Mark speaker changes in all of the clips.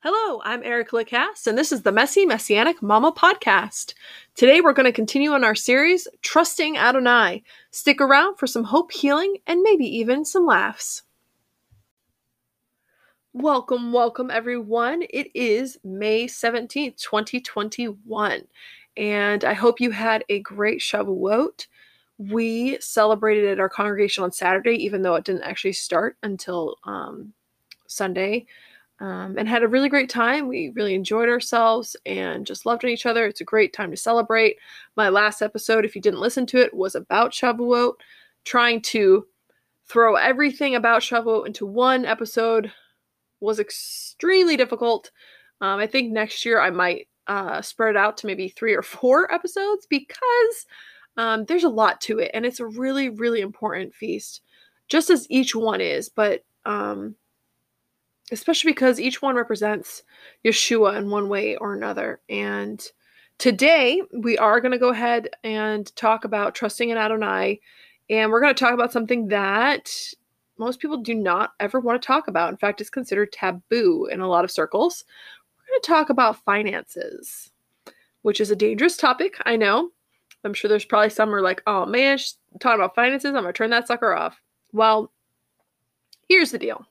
Speaker 1: Hello, I'm Erica Lacasse, and this is the Messy Messianic Mama podcast. Today we're going to continue on our series, Trusting Adonai. Stick around for some hope, healing, and maybe even some laughs. Welcome, welcome everyone. It is May 17th, 2021, and I hope you had a great Shavuot. We celebrated at our congregation on Saturday, even though it didn't actually start until um, Sunday um, and had a really great time. We really enjoyed ourselves and just loved each other. It's a great time to celebrate. My last episode, if you didn't listen to it, was about Shavuot, trying to throw everything about Shavuot into one episode was extremely difficult. Um, I think next year I might uh, spread it out to maybe three or four episodes because um, there's a lot to it and it's a really, really important feast, just as each one is. But um, especially because each one represents Yeshua in one way or another. And today we are going to go ahead and talk about trusting in Adonai. And we're going to talk about something that most people do not ever want to talk about. In fact, it's considered taboo in a lot of circles. We're going to talk about finances, which is a dangerous topic. I know. I'm sure there's probably some who are like, oh man, she's talking about finances. I'm going to turn that sucker off. Well, here's the deal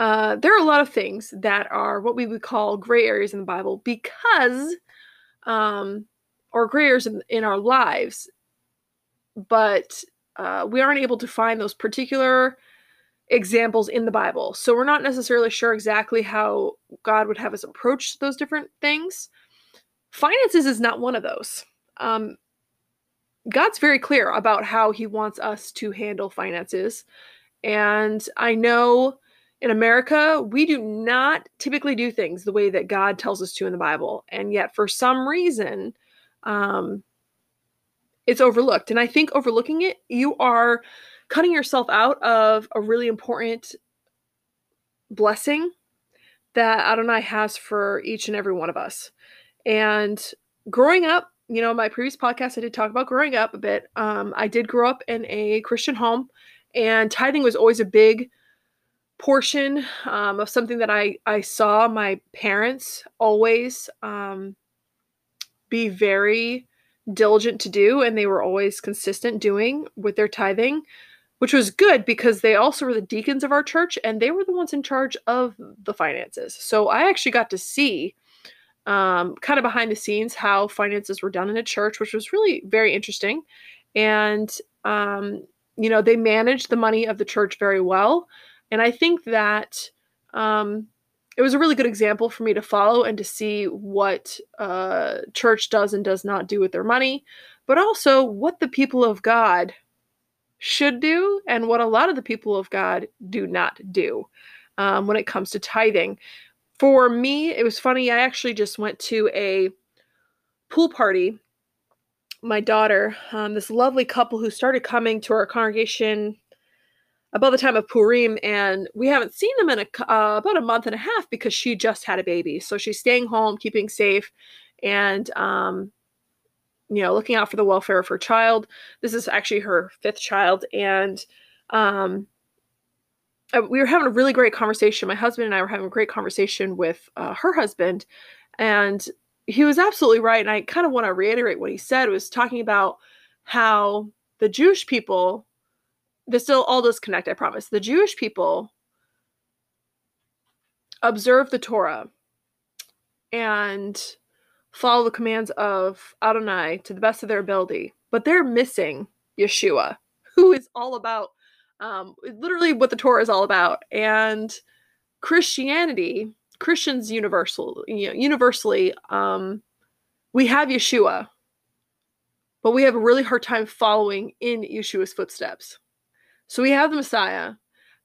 Speaker 1: uh, there are a lot of things that are what we would call gray areas in the Bible because, um, or gray areas in, in our lives, but uh, we aren't able to find those particular examples in the Bible. So we're not necessarily sure exactly how God would have us approach those different things. Finances is not one of those. Um, God's very clear about how he wants us to handle finances. And I know in America, we do not typically do things the way that God tells us to in the Bible. And yet, for some reason, um, it's overlooked. And I think overlooking it, you are cutting yourself out of a really important blessing that Adonai has for each and every one of us. And growing up, you know, my previous podcast, I did talk about growing up a bit. Um, I did grow up in a Christian home, and tithing was always a big portion um, of something that I, I saw my parents always um, be very diligent to do, and they were always consistent doing with their tithing, which was good because they also were the deacons of our church and they were the ones in charge of the finances. So I actually got to see um, kind of behind the scenes how finances were done in a church, which was really very interesting. And, um, you know, they managed the money of the church very well. And I think that um, it was a really good example for me to follow and to see what uh, church does and does not do with their money, but also what the people of God should do and what a lot of the people of God do not do um, when it comes to tithing. For me, it was funny. I actually just went to a pool party. My daughter, um, this lovely couple who started coming to our congregation about the time of Purim, and we haven't seen them in a, uh, about a month and a half because she just had a baby. So she's staying home, keeping safe, and um, you know, looking out for the welfare of her child. This is actually her fifth child, and um, uh, we were having a really great conversation. My husband and I were having a great conversation with uh, her husband, and he was absolutely right. And I kind of want to reiterate what he said. Was talking about how the Jewish people this still all does connect, I promise. The Jewish people observe the Torah and follow the commands of Adonai to the best of their ability, but they're missing Yeshua, who is all about um, literally what the Torah is all about. And Christianity, Christians universal, you know, universally, um, we have Yeshua, but we have a really hard time following in Yeshua's footsteps. So we have the Messiah,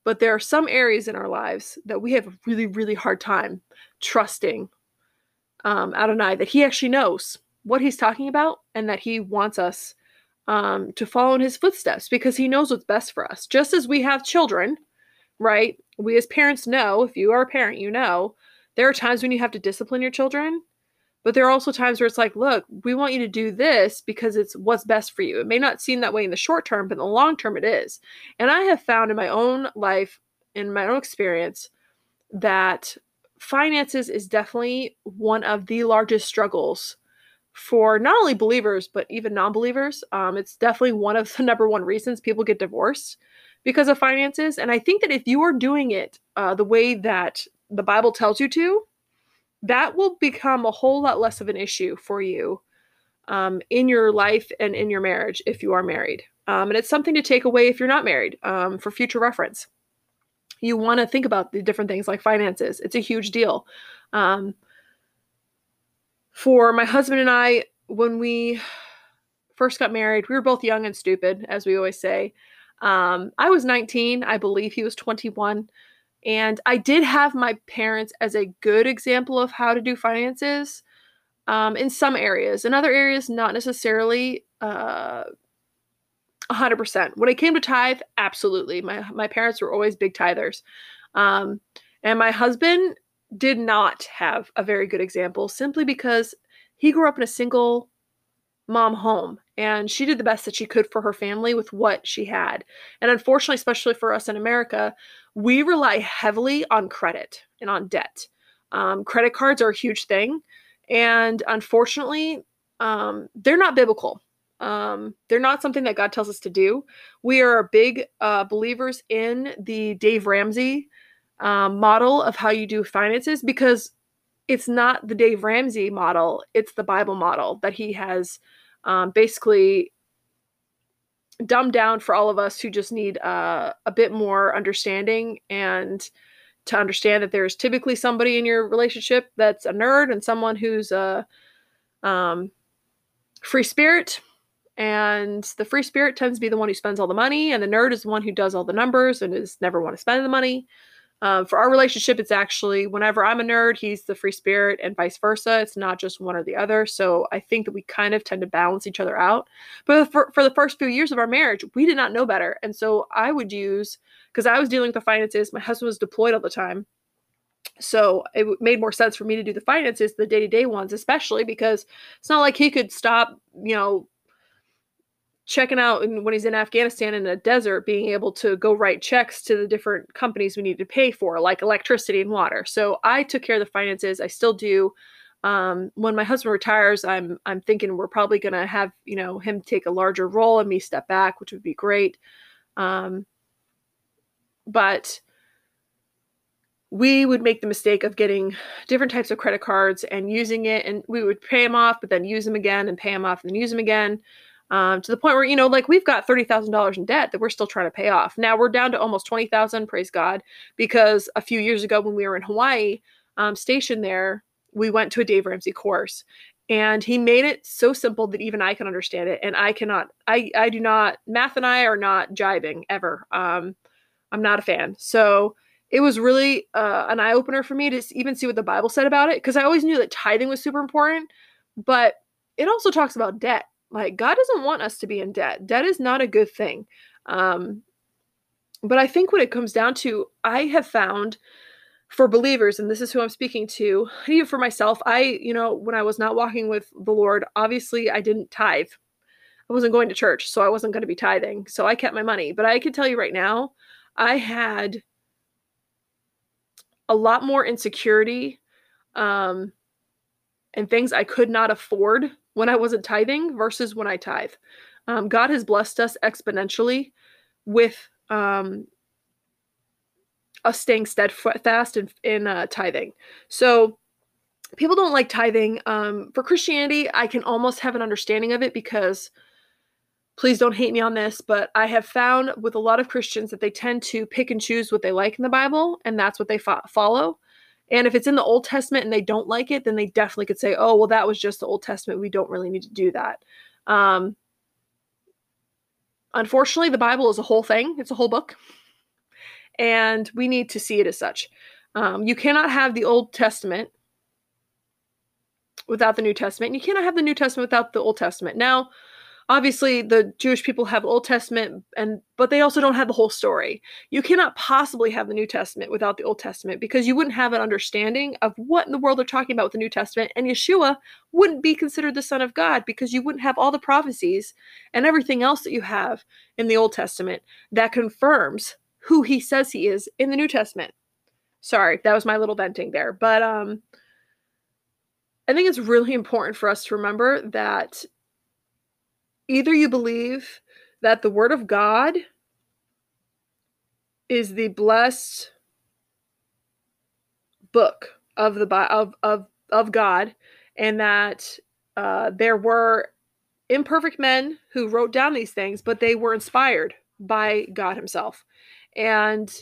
Speaker 1: but there are some areas in our lives that we have a really, really hard time trusting um, Adonai that He actually knows what He's talking about and that He wants us um, to follow in His footsteps because He knows what's best for us. Just as we have children, right? We as parents know, if you are a parent, you know, there are times when you have to discipline your children but there are also times where it's like, look, we want you to do this because it's what's best for you. It may not seem that way in the short term, but in the long term, it is. And I have found in my own life, in my own experience, that finances is definitely one of the largest struggles for not only believers but even non-believers um, it's definitely one of the number one reasons people get divorced because of finances and i think that if you are doing it uh, the way that the bible tells you to that will become a whole lot less of an issue for you um, in your life and in your marriage if you are married. Um, and it's something to take away if you're not married um, for future reference. You want to think about the different things like finances. It's a huge deal. Um, for my husband and I, when we first got married, we were both young and stupid, as we always say. Um, I was 19, I believe he was 21. And I did have my parents as a good example of how to do finances um, in some areas. In other areas, not necessarily uh, 100%. When it came to tithe, absolutely. My, my parents were always big tithers. Um, and my husband did not have a very good example simply because he grew up in a single mom home and she did the best that she could for her family with what she had. And unfortunately, especially for us in America, we rely heavily on credit and on debt. Um, credit cards are a huge thing. And unfortunately, um, they're not biblical. Um, they're not something that God tells us to do. We are big uh, believers in the Dave Ramsey um, model of how you do finances because it's not the Dave Ramsey model, it's the Bible model that he has um, basically dumbed down for all of us who just need uh, a bit more understanding and to understand that there's typically somebody in your relationship that's a nerd and someone who's a um, free spirit. And the free spirit tends to be the one who spends all the money, and the nerd is the one who does all the numbers and is never want to spend the money. Um, for our relationship, it's actually whenever I'm a nerd, he's the free spirit, and vice versa. It's not just one or the other. So I think that we kind of tend to balance each other out. But for, for the first few years of our marriage, we did not know better. And so I would use, because I was dealing with the finances, my husband was deployed all the time. So it made more sense for me to do the finances, the day to day ones, especially because it's not like he could stop, you know, checking out and when he's in Afghanistan in a desert, being able to go write checks to the different companies we need to pay for, like electricity and water. So I took care of the finances. I still do. Um, when my husband retires, I'm I'm thinking we're probably gonna have you know him take a larger role and me step back, which would be great. Um, but we would make the mistake of getting different types of credit cards and using it, and we would pay them off, but then use them again, and pay them off, and then use them again um, to the point where you know like we've got $30000 in debt that we're still trying to pay off. Now we're down to almost 20000 praise god because a few years ago when we were in hawaii um, stationed there we went to a dave ramsey course. And he made it so simple that even i can understand it. And i cannot i i do not math and i are not jiving ever. Um i'm not a fan. So it was really uh, an eye-opener for me to even see what the bible said about it because i always knew that tithing was super important but it also talks about debt like God doesn't want us to be in debt. Debt is not a good thing. Um, but I think when it comes down to, I have found for believers, and this is who I'm speaking to, even for myself, I, you know, when I was not walking with the Lord, obviously I didn't tithe. I wasn't going to church, so I wasn't going to be tithing. So I kept my money. But I can tell you right now, I had a lot more insecurity um, and things I could not afford when I wasn't tithing versus when I tithe. Um, God has blessed us exponentially with um, us staying steadfast in, in uh, tithing. So people don't like tithing. Um, for Christianity, I can almost have an understanding of it because please don't hate me on this, but I have found with a lot of Christians that they tend to pick and choose what they like in the Bible, and that's what they fo- follow. And if it's in the Old Testament and they don't like it, then they definitely could say, oh, well, that was just the Old Testament. We don't really need to do that. Um, unfortunately, the Bible is a whole thing, it's a whole book. And we need to see it as such. Um, you cannot have the Old Testament without the New Testament. and You cannot have the New Testament without the Old Testament. Now, obviously the Jewish people have Old Testament and but they also don't have the whole story. You cannot possibly have the New Testament without the Old Testament because you wouldn't have an understanding of what in the world they're talking about with the New Testament and Yeshua wouldn't be considered the son of God because you wouldn't have all the prophecies and everything else that you have in the Old Testament that confirms who he says he is in the New Testament. Sorry, that was my little venting there. But um I think it's really important for us to remember that either you believe that the word of God is the blessed book of the of of of God and that uh, there were imperfect men who wrote down these things but they were inspired by God himself. And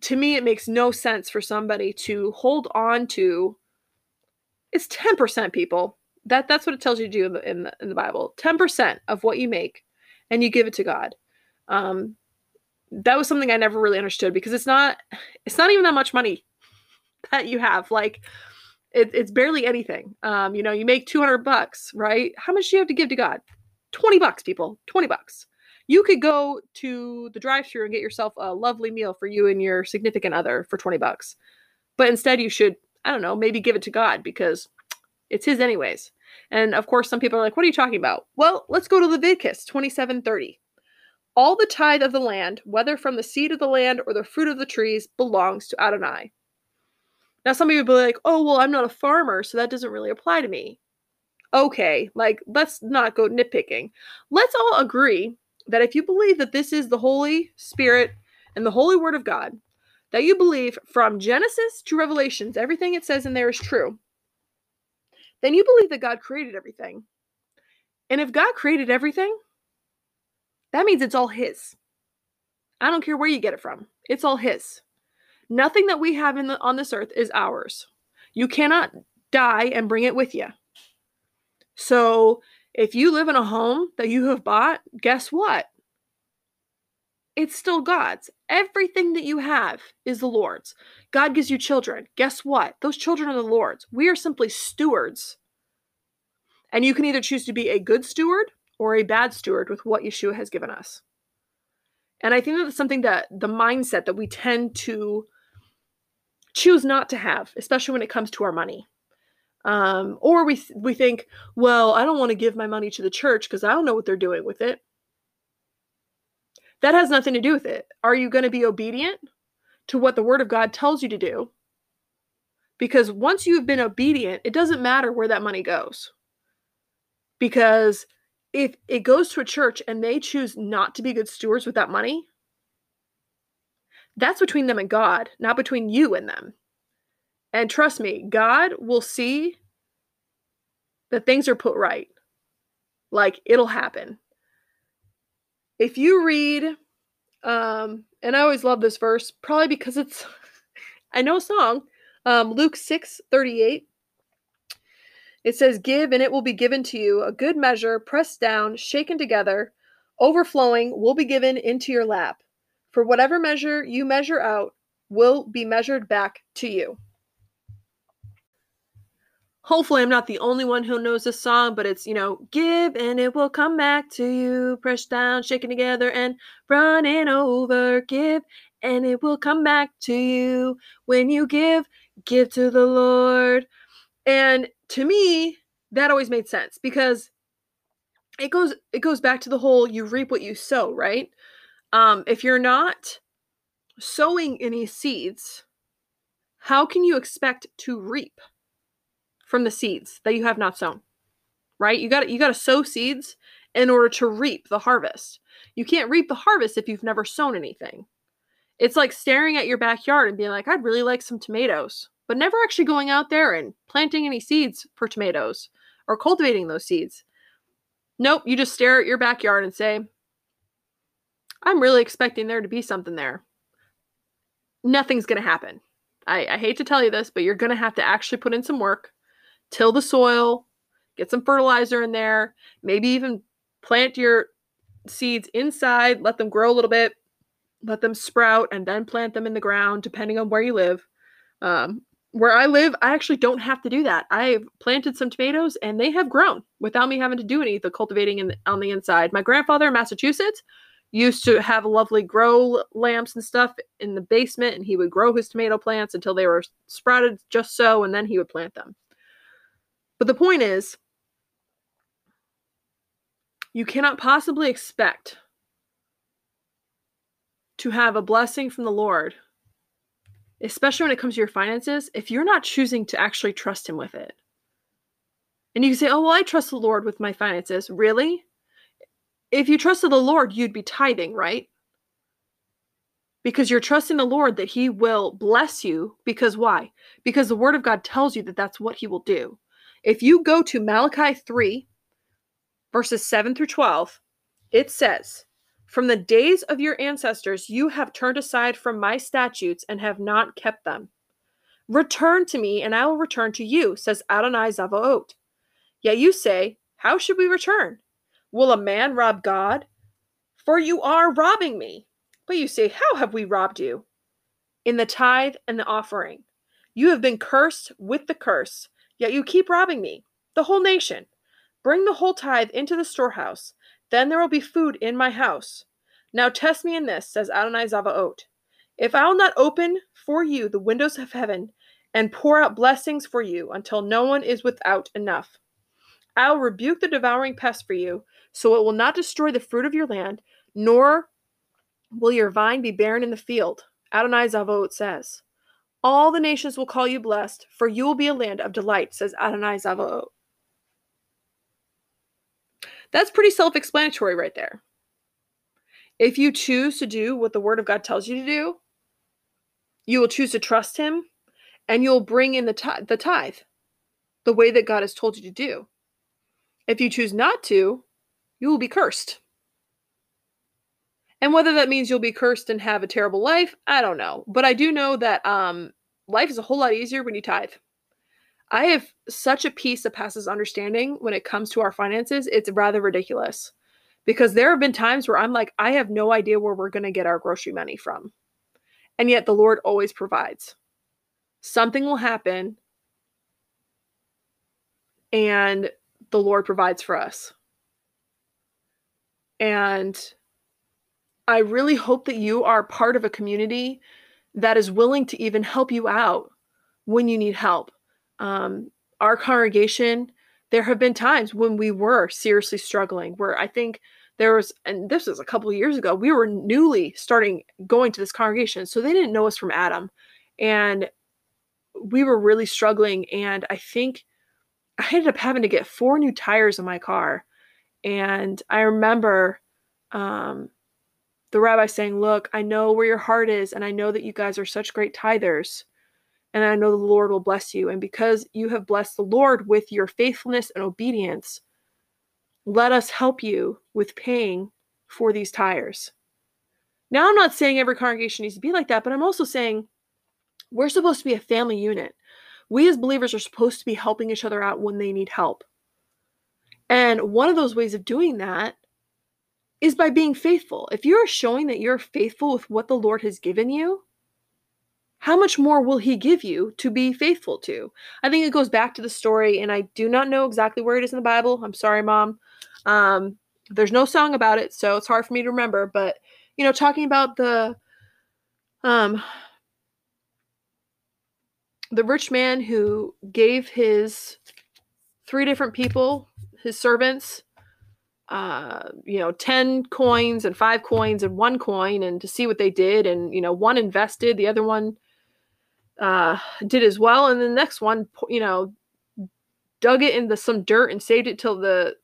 Speaker 1: to me it makes no sense for somebody to hold on to it's 10% people that that's what it tells you to do in the, in the, in the bible. 10% of what you make and you give it to god. Um, that was something i never really understood because it's not it's not even that much money that you have. Like it, it's barely anything. Um, you know you make 200 bucks right? How much do you have to give to god? 20 bucks people. 20 bucks. You could go to the drive-through and get yourself a lovely meal for you and your significant other for 20 bucks. But instead you should i don't know maybe give it to god because it's his anyways and of course some people are like what are you talking about? Well let's go to leviticus 2730 all the tithe of the land whether from the seed of the land or the fruit of the trees belongs to adonai. Now some people be like oh well i'm not a farmer so that doesn't really apply to me. Okay like let's not go nitpicking. Let's all agree that if you believe that this is the Holy Spirit and the Holy Word of God, that you believe from Genesis to Revelations, everything it says in there is true, then you believe that God created everything. And if God created everything, that means it's all His. I don't care where you get it from, it's all His. Nothing that we have in the, on this earth is ours. You cannot die and bring it with you. So if you live in a home that you have bought, guess what? It's still God's. Everything that you have is the Lord's. God gives you children. Guess what? Those children are the Lord's. We are simply stewards. And you can either choose to be a good steward or a bad steward with what Yeshua has given us. And I think that's something that the mindset that we tend to choose not to have, especially when it comes to our money. Um, or we we think, well, I don't want to give my money to the church because I don't know what they're doing with it. That has nothing to do with it. Are you going to be obedient to what the Word of God tells you to do? Because once you've been obedient, it doesn't matter where that money goes. Because if it goes to a church and they choose not to be good stewards with that money, that's between them and God, not between you and them. And trust me, God will see that things are put right. Like it'll happen. If you read, um, and I always love this verse, probably because it's, I know a song, um, Luke 6 38. It says, Give and it will be given to you, a good measure, pressed down, shaken together, overflowing, will be given into your lap. For whatever measure you measure out will be measured back to you. Hopefully, I'm not the only one who knows this song, but it's, you know, give and it will come back to you. Press down, shaking together, and running over. Give and it will come back to you. When you give, give to the Lord. And to me, that always made sense because it goes it goes back to the whole you reap what you sow, right? Um, if you're not sowing any seeds, how can you expect to reap? From the seeds that you have not sown. Right? You got you got to sow seeds in order to reap the harvest. You can't reap the harvest if you've never sown anything. It's like staring at your backyard and being like, I'd really like some tomatoes, but never actually going out there and planting any seeds for tomatoes or cultivating those seeds. Nope, you just stare at your backyard and say, I'm really expecting there to be something there. Nothing's going to happen. I, I, hate to tell you this, but you're going to have to actually put in some work till the soil, get some fertilizer in there, maybe even plant your seeds inside, let them grow a little bit, let them sprout, and then plant them in the ground, depending on where you live. Um, where I live, I actually don't have to do that. I've planted some tomatoes and they have grown without me having to do any of the cultivating in on the inside. My grandfather in Massachusetts used to have lovely grow lamps and stuff in the basement, and he would grow his tomato plants until they were sprouted just so, and then he would plant them. But the point is, you cannot possibly expect to have a blessing from the Lord especially when it comes to your finances, if you're not choosing to actually trust Him with it. And you can say, oh, well, I trust the Lord with my finances. Really? If you trusted the Lord, you'd be tithing, right? Because you're trusting the Lord that He will bless you. Because why? Because the Word of God tells you that that's what He will do. If you go to Malachi 3, verses 7 through 12, it says, From the days of your ancestors, you have turned aside from my statutes and have not kept them. Return to me, and I will return to you, says Adonai Zavaot. Yet you say, How should we return? Will a man rob God? For you are robbing me. But you say, How have we robbed you? In the tithe and the offering. You have been cursed with the curse, yet you keep robbing me, the whole nation. Bring the whole tithe into the storehouse, then there will be food in my house. Now test me in this, says Adonai Zavaot. If I will not open for you the windows of heaven and pour out blessings for you until no one is without enough. I will rebuke the devouring pest for you, so it will not destroy the fruit of your land, nor will your vine be barren in the field. Adonai Zavaot says, All the nations will call you blessed, for you will be a land of delight, says Adonai Zavaot. That's pretty self explanatory right there. If you choose to do what the Word of God tells you to do, you will choose to trust Him and you'll bring in the, the tithe the way that God has told you to do. If you choose not to, you will be cursed. And whether that means you'll be cursed and have a terrible life, I don't know. But I do know that um, life is a whole lot easier when you tithe. I have such a peace that passes understanding when it comes to our finances. It's rather ridiculous because there have been times where I'm like, I have no idea where we're going to get our grocery money from. And yet the Lord always provides. Something will happen and the Lord provides for us. And I really hope that you are part of a community that is willing to even help you out when you need help. Um, our congregation, there have been times when we were seriously struggling, where I think there was, and this was a couple years ago, we were newly starting going to this congregation. So they didn't know us from Adam. And we were really struggling. And I think I ended up having to get four new tires in my car. And I remember um, the rabbi saying, Look, I know where your heart is, and I know that you guys are such great tithers, and I know the Lord will bless you. And because you have blessed the Lord with your faithfulness and obedience, let us help you with paying for these tires. Now, I'm not saying every congregation needs to be like that, but I'm also saying we're supposed to be a family unit. We as believers are supposed to be helping each other out when they need help. And one of those ways of doing that is by being faithful. If you are showing that you're faithful with what the Lord has given you, how much more will He give you to be faithful to? I think it goes back to the story, and I do not know exactly where it is in the Bible. I'm sorry, Mom. Um, there's no song about it, so it's hard for me to remember. But you know, talking about the um the rich man who gave his three different people, his servants, uh, you know, 10 coins and five coins and one coin and to see what they did. And, you know, one invested, the other one uh, did as well. And the next one, you know, dug it into some dirt and saved it till the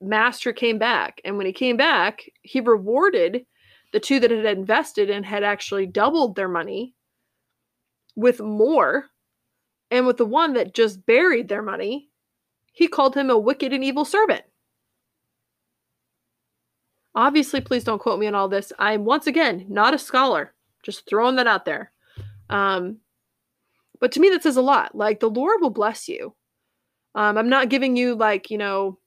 Speaker 1: master came back. And when he came back, he rewarded the two that had invested and had actually doubled their money with more. And with the one that just buried their money, he called him a wicked and evil servant. Obviously, please don't quote me on all this. I'm once again not a scholar, just throwing that out there. Um, but to me, that says a lot. Like the Lord will bless you. Um, I'm not giving you like you know,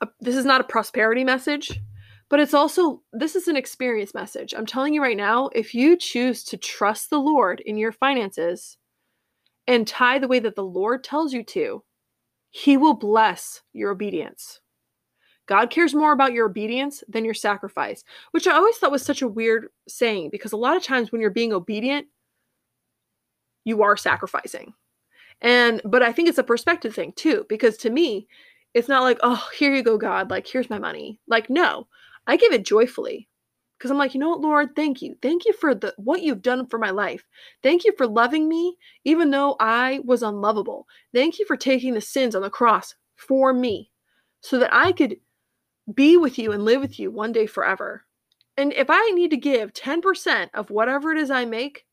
Speaker 1: a, this is not a prosperity message but it's also this is an experience message. I'm telling you right now, if you choose to trust the Lord in your finances and tie the way that the Lord tells you to, he will bless your obedience. God cares more about your obedience than your sacrifice, which I always thought was such a weird saying because a lot of times when you're being obedient, you are sacrificing. And but I think it's a perspective thing too because to me, it's not like, "Oh, here you go God, like here's my money." Like no, I give it joyfully. because I'm like, you know what, Lord, thank you. Thank you for the what you've done for my life. Thank you for loving me even though I was unlovable. Thank you for taking the sins on the cross for me so that I could be with you and live with you one day forever. And if I need to give 10% of whatever it is I make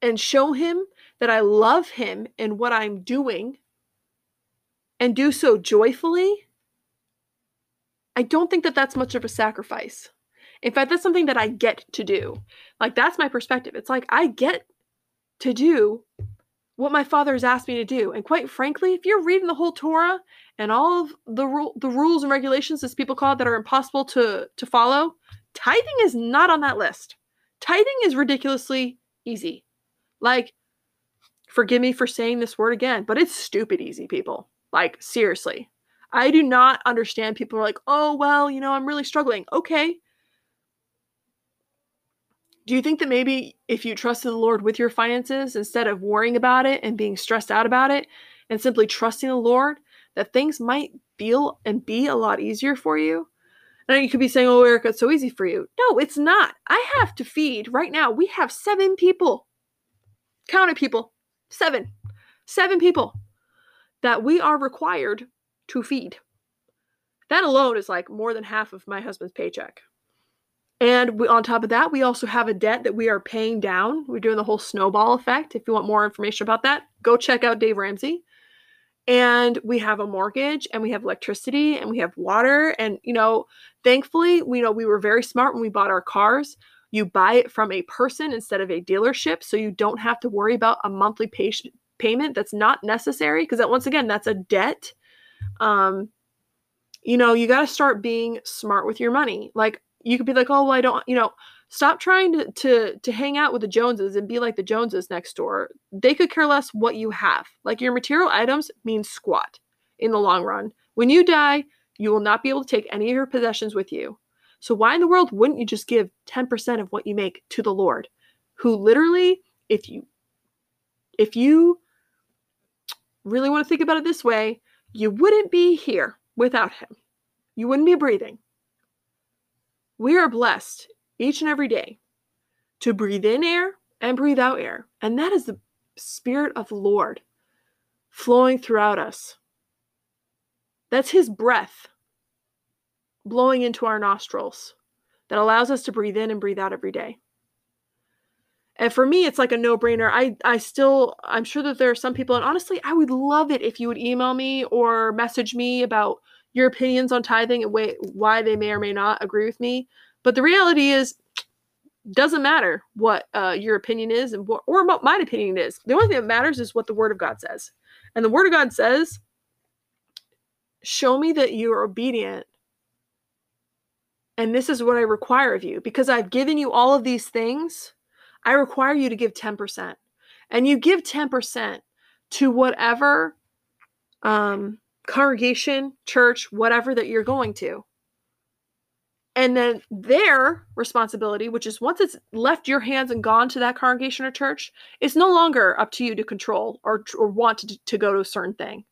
Speaker 1: and show him that I love him and what I'm doing and do so joyfully, I don't think that that's much of a sacrifice. In fact, that's something that I get to do. Like, that's my perspective. It's like I get to do what my father has asked me to do. And quite frankly, if you're reading the whole Torah and all of the ru- the rules and regulations, as people call it, that are impossible to to follow, tithing is not on that list. Tithing is ridiculously easy. Like, forgive me for saying this word again, but it's stupid easy, people. Like, seriously. I do not understand people are like, oh, well, you know, I'm really struggling. Okay. Do you think that maybe if you trusted the Lord with your finances instead of worrying about it and being stressed out about it and simply trusting the Lord, that things might feel and be a lot easier for you? And you could be saying, oh, Erica, it's so easy for you. No, it's not. I have to feed right now. We have seven people. Count it, people. Seven. Seven people that we are required to feed. That alone is like more than half of my husband's paycheck. And we, on top of that, we also have a debt that we are paying down. We're doing the whole snowball effect. If you want more information about that, go check out Dave Ramsey. And we have a mortgage and we have electricity and we have water. And, you know, thankfully, we know we were very smart when we bought our cars. You buy it from a person instead of a dealership. So you don't have to worry about a monthly pay- payment that's not necessary. Because that, once again, that's a debt um you know you got to start being smart with your money like you could be like oh well i don't you know stop trying to to to hang out with the joneses and be like the joneses next door they could care less what you have like your material items mean squat in the long run when you die you will not be able to take any of your possessions with you so why in the world wouldn't you just give 10% of what you make to the lord who literally if you if you really want to think about it this way you wouldn't be here without him. You wouldn't be breathing. We are blessed each and every day to breathe in air and breathe out air. And that is the Spirit of the Lord flowing throughout us. That's His breath blowing into our nostrils that allows us to breathe in and breathe out every day. And for me, it's like a no-brainer. I I still I'm sure that there are some people, and honestly, I would love it if you would email me or message me about your opinions on tithing and why they may or may not agree with me. But the reality is, doesn't matter what uh, your opinion is and what, or what my opinion is. The only thing that matters is what the Word of God says. And the Word of God says, "Show me that you are obedient." And this is what I require of you because I've given you all of these things I require you to give 10%. And you give 10% to whatever um, congregation, church, whatever that you're going to. And then their responsibility, which is once it's left your hands and gone to that congregation or church, it's no longer up to you to control or, or want to, to go to a certain thing.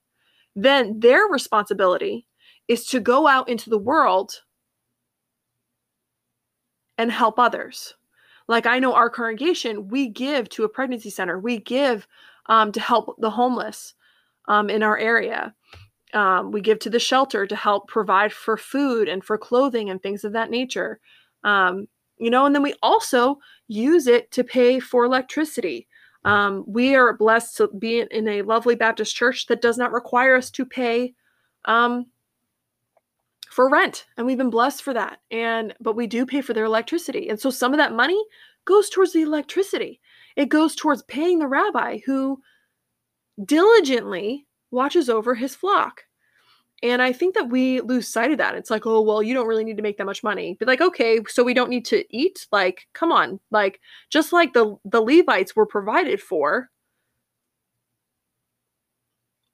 Speaker 1: Then their responsibility is to go out into the world and help others. Like I know our congregation, we give to a pregnancy center. We give um, to help the homeless um, in our area. Um, we give to the shelter to help provide for food and for clothing and things of that nature. Um, you know, and then we also use it to pay for electricity. Um, we are blessed to be in a lovely Baptist church that does not require us to pay um, for rent and we've been blessed for that and but we do pay for their electricity and so some of that money goes towards the electricity it goes towards paying the rabbi who diligently watches over his flock. And i think that we lose sight of that. It's like oh well you don't really need to make that much money. But like okay so we don't need to eat? Like come on. Like just like the the levites were provided for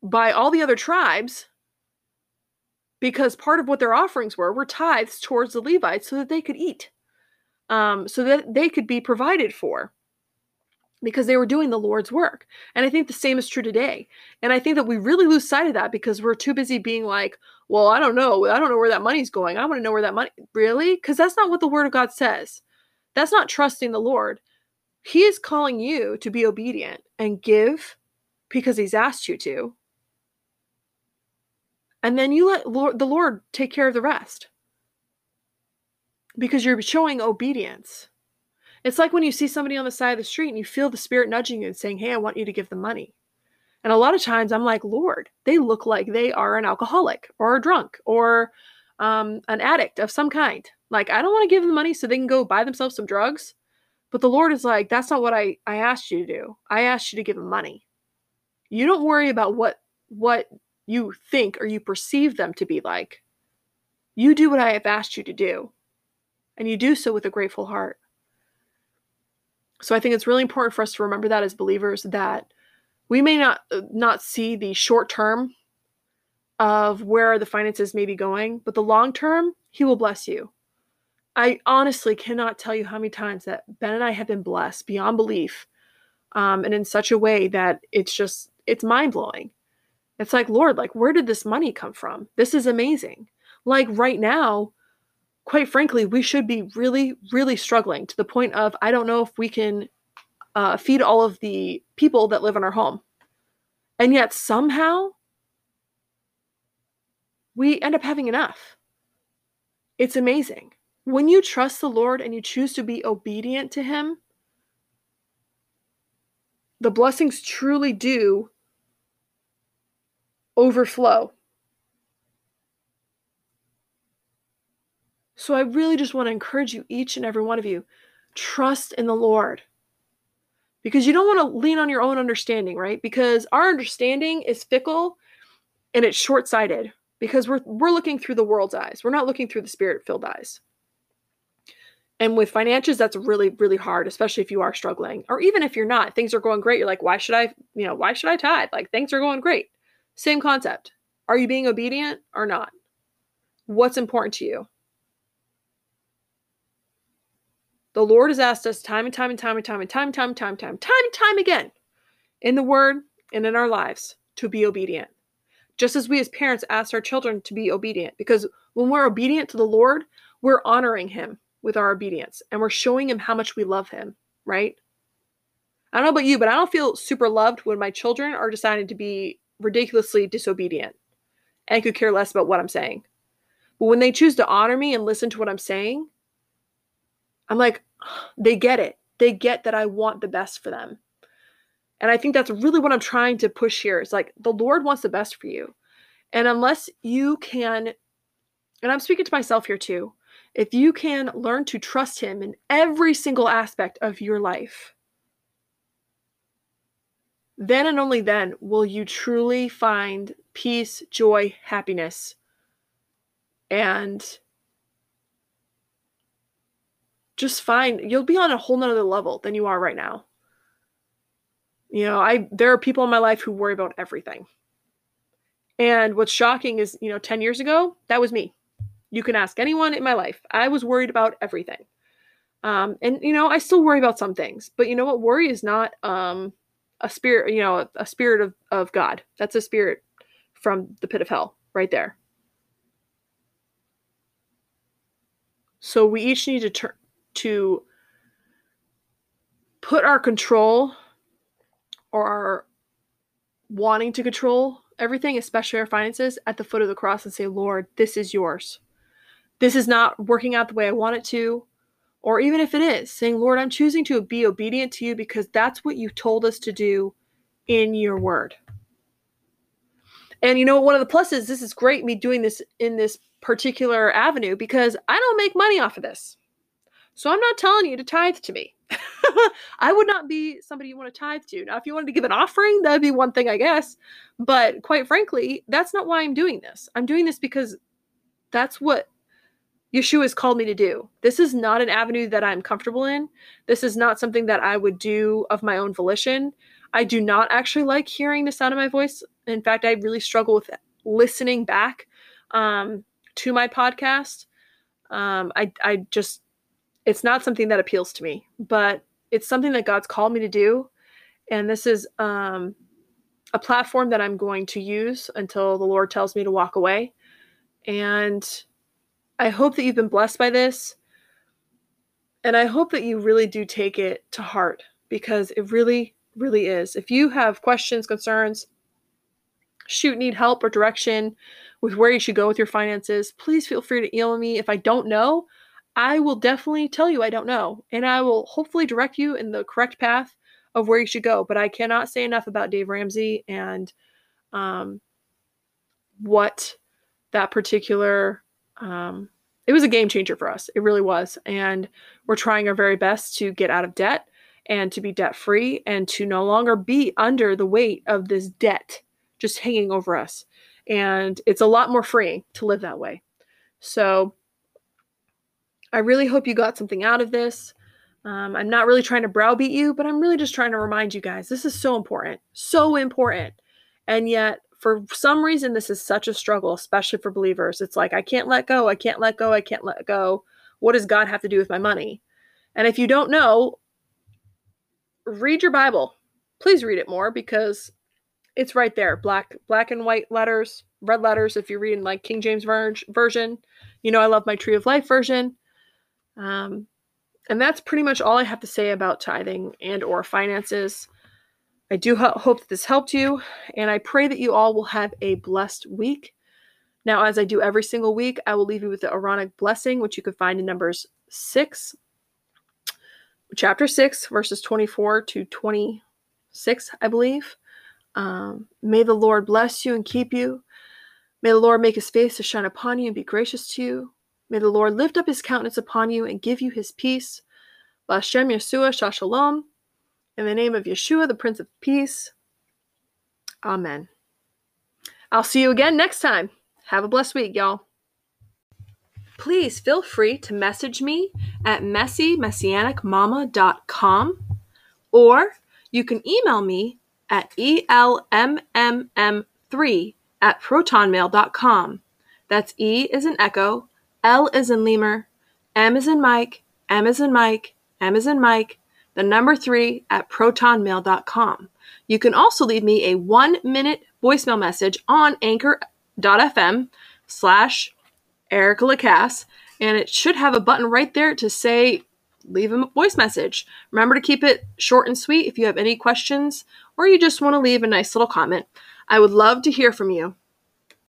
Speaker 1: by all the other tribes because part of what their offerings were were tithes towards the Levites so that they could eat, um, so that they could be provided for because they were doing the Lord's work. And I think the same is true today. And I think that we really lose sight of that because we're too busy being like, Well, I don't know. I don't know where that money's going. I want to know where that money really? Because that's not what the word of God says. That's not trusting the Lord. He is calling you to be obedient and give because he's asked you to. And then you let Lord, the Lord take care of the rest. Because you're showing obedience. It's like when you see somebody on the side of the street and you feel the spirit nudging you and saying, Hey, I want you to give them money. And a lot of times I'm like, Lord, they look like they are an alcoholic or a drunk or um, an addict of some kind. Like, I don't want to give them money so they can go buy themselves some drugs. But the Lord is like, that's not what I, I asked you to do. I asked you to give them money. You don't worry about what what you think or you perceive them to be like. You do what I have asked you to do. And you do so with a grateful heart. So I think it's really important for us to remember that as believers that we may not uh, not see the short term of where the finances may be going, but the long term, he will bless you. I honestly cannot tell you how many times that Ben and I have been blessed beyond belief, um, and in such a way that it's just it's mind blowing. It's like, Lord, like, where did this money come from? This is amazing. Like, right now, quite frankly, we should be really, really struggling to the point of I don't know if we can uh, feed all of the people that live in our home. And yet, somehow, we end up having enough. It's amazing. When you trust the Lord and you choose to be obedient to Him, the blessings truly do overflow. So I really just want to encourage you, each and every one of you, trust in the Lord. Because you don't want to lean on your own understanding, right? Because our understanding is fickle and it's short sighted because we're, we're looking through the world's eyes. We're not looking through the spirit filled eyes. And with finances, that's really, really hard, especially if you are struggling. Or even if you're not, things are going great. You're like, why should I, you know, why should I tithe? Like things are going great. Same concept. Are you being obedient or not? What's important to you? The Lord has asked us time and time and time and time and time and time and time and time, time and time again in the word and in our lives to be obedient. Just as we as parents ask our children to be obedient, because when we're obedient to the Lord, we're honoring him with our obedience and we're showing him how much we love him, right? I don't know about you, but I don't feel super loved when my children are deciding to be ridiculously disobedient and could care less about what I'm saying. But when they choose to honor me and listen to what I'm saying, I'm like, they get it. They get that I want the best for them. And I think that's really what I'm trying to push here. It's like the Lord wants the best for you. And unless you can, and I'm speaking to myself here too, if you can learn to trust Him in every single aspect of your life, then and only then will you truly find peace, joy, happiness, and just fine. you'll be on a whole nother level than you are right now. You know, I there are people in my life who worry about everything. And what's shocking is, you know, 10 years ago, that was me. You can ask anyone in my life. I was worried about everything. Um, and you know, I still worry about some things, but you know what? Worry is not um, a spirit, you know, a, a spirit of, of God. That's a spirit from the pit of hell right there. So we each need to turn to put our control or our wanting to control everything, especially our finances, at the foot of the cross and say, Lord, this is yours this is not working out the way I want it to, or even if it is, saying, Lord, I'm choosing to be obedient to you because that's what you told us to do in your word. And you know, one of the pluses, this is great me doing this in this particular avenue because I don't make money off of this. So I'm not telling you to tithe to me. I would not be somebody you want to tithe to. Now, if you wanted to give an offering, that'd be one thing, I guess. But quite frankly, that's not why I'm doing this. I'm doing this because that's what Yeshua has called me to do. This is not an avenue that I'm comfortable in. This is not something that I would do of my own volition. I do not actually like hearing the sound of my voice. In fact, I really struggle with listening back um, to my podcast. Um, I, I just, it's not something that appeals to me, but it's something that God's called me to do. And this is um, a platform that I'm going to use until the Lord tells me to walk away. And I hope that you've been blessed by this. And I hope that you really do take it to heart because it really, really is. If you have questions, concerns, shoot, need help or direction with where you should go with your finances, please feel free to email me. If I don't know, I will definitely tell you I don't know. And I will hopefully direct you in the correct path of where you should go. But I cannot say enough about Dave Ramsey and um, what that particular um, it was a game changer for us. It really was. And we're trying our very best to get out of debt and to be debt free and to no longer be under the weight of this debt just hanging over us. And it's a lot more freeing to live that way. So I really hope you got something out of this. Um, I'm not really trying to browbeat you, but I'm really just trying to remind you guys this is so important, so important. And yet, for some reason, this is such a struggle, especially for believers. It's like, I can't let go, I can't let go, I can't let go. What does God have to do with my money? And if you don't know, read your Bible. Please read it more because it's right there black black and white letters red letters if you're reading like king james ver- version you know i love my tree of life version um, and that's pretty much all i have to say about tithing and or finances i do ho- hope that this helped you and i pray that you all will have a blessed week now as i do every single week i will leave you with the aaronic blessing which you can find in numbers 6 chapter 6 verses 24 to 26 i believe um, may the Lord bless you and keep you. May the Lord make his face to shine upon you and be gracious to you. May the Lord lift up his countenance upon you and give you his peace. Lashem Yeshua Shashalom. In the name of Yeshua, the Prince of Peace. Amen. I'll see you again next time. Have a blessed week, y'all. Please feel free to message me at messymessianicmama.com or you can email me at elmmm3 at protonmail.com. That's E is an Echo, L is in Lemur, M is in Mike, M is in Mike, M is in Mike, the number 3 at protonmail.com. You can also leave me a one minute voicemail message on anchor.fm slash Erica Lacasse, and it should have a button right there to say leave a voice message. Remember to keep it short and sweet if you have any questions or you just want to leave a nice little comment. I would love to hear from you.